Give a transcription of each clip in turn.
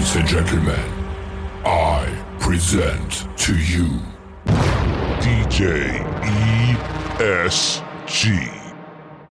Ladies and gentlemen, I present to you DJ ESG.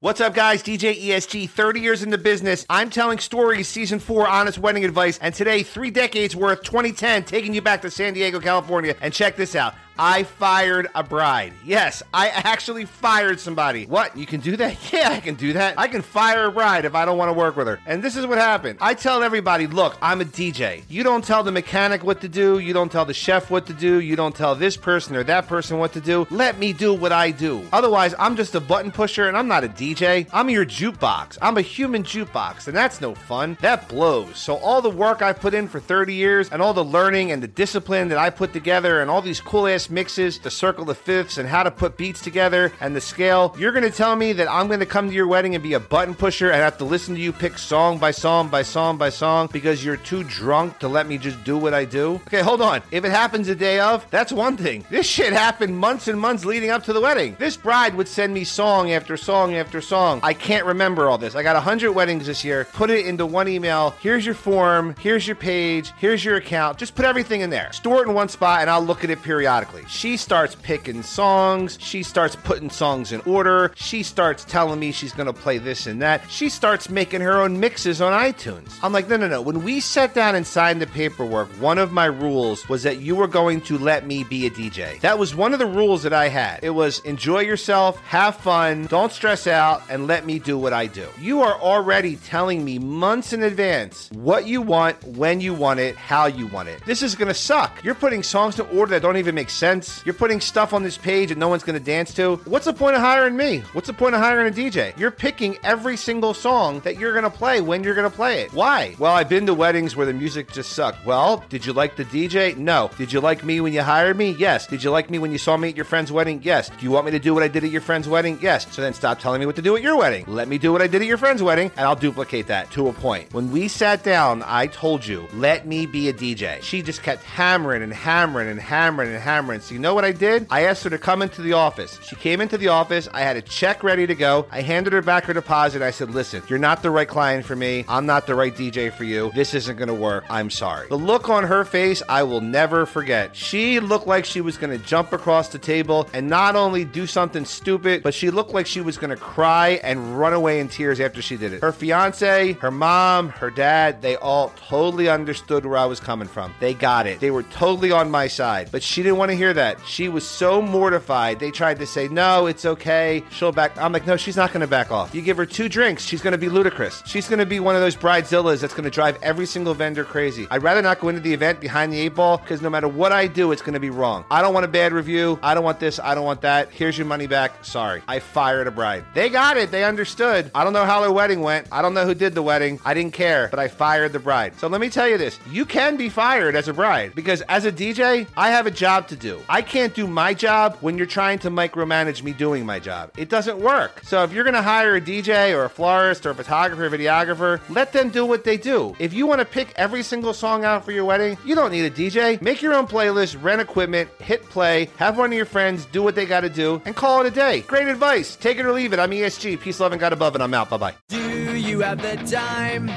What's up, guys? DJ ESG, 30 years in the business. I'm telling stories, season four, honest wedding advice, and today, three decades worth, 2010, taking you back to San Diego, California. And check this out. I fired a bride. Yes, I actually fired somebody. What? You can do that? Yeah, I can do that. I can fire a bride if I don't want to work with her. And this is what happened. I tell everybody, look, I'm a DJ. You don't tell the mechanic what to do. You don't tell the chef what to do. You don't tell this person or that person what to do. Let me do what I do. Otherwise, I'm just a button pusher and I'm not a DJ. I'm your jukebox. I'm a human jukebox, and that's no fun. That blows. So, all the work I put in for 30 years and all the learning and the discipline that I put together and all these cool ass mixes, the circle the fifths, and how to put beats together and the scale. You're gonna tell me that I'm gonna come to your wedding and be a button pusher and have to listen to you pick song by song by song by song because you're too drunk to let me just do what I do? Okay, hold on. If it happens a day of, that's one thing. This shit happened months and months leading up to the wedding. This bride would send me song after song after song. I can't remember all this. I got 100 weddings this year. Put it into one email. Here's your form. Here's your page. Here's your account. Just put everything in there. Store it in one spot and I'll look at it periodically. She starts picking songs. She starts putting songs in order. She starts telling me she's going to play this and that. She starts making her own mixes on iTunes. I'm like, no, no, no. When we sat down and signed the paperwork, one of my rules was that you were going to let me be a DJ. That was one of the rules that I had. It was enjoy yourself, have fun, don't stress out, and let me do what I do. You are already telling me months in advance what you want, when you want it, how you want it. This is going to suck. You're putting songs in order that don't even make sense. You're putting stuff on this page that no one's going to dance to. What's the point of hiring me? What's the point of hiring a DJ? You're picking every single song that you're going to play when you're going to play it. Why? Well, I've been to weddings where the music just sucked. Well, did you like the DJ? No. Did you like me when you hired me? Yes. Did you like me when you saw me at your friend's wedding? Yes. Do you want me to do what I did at your friend's wedding? Yes. So then stop telling me what to do at your wedding. Let me do what I did at your friend's wedding, and I'll duplicate that to a point. When we sat down, I told you, let me be a DJ. She just kept hammering and hammering and hammering and hammering. So you know what I did? I asked her to come into the office. She came into the office. I had a check ready to go. I handed her back her deposit. I said, listen, you're not the right client for me. I'm not the right DJ for you. This isn't going to work. I'm sorry. The look on her face, I will never forget. She looked like she was going to jump across the table and not only do something stupid, but she looked like she was going to cry and run away in tears after she did it. Her fiance, her mom, her dad, they all totally understood where I was coming from. They got it. They were totally on my side. But she didn't want to hear that. She was so mortified. They tried to say, no, it's okay. She'll back. I'm like, no, she's not going to back off. You give her two drinks, she's going to be ludicrous. She's going to be one of those bridezillas that's going to drive every single vendor crazy. I'd rather not go into the event behind the eight ball because no matter what I do, it's going to be wrong. I don't want a bad review. I don't want this. I don't want that. Here's your money back. Sorry. I fired a bride. They got it. They understood. I don't know how their wedding went. I don't know who did the wedding. I didn't care, but I fired the bride. So let me tell you this you can be fired as a bride because as a DJ, I have a job to do. I can't do my job when you're trying to micromanage me doing my job. It doesn't work. So if you're going to hire a DJ or a florist or a photographer, or videographer, let them do what they do. If you want to pick every single song out for your wedding, you don't need a DJ. Make your own playlist, rent equipment, hit play, have one of your friends do what they got to do, and call it a day. Great advice. Take it or leave it. I'm ESG. Peace, love, and God above, and I'm out. Bye bye. Do you have the time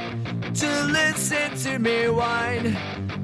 to listen to me whine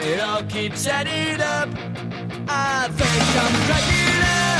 It all keeps adding up. I think I'm cracking up.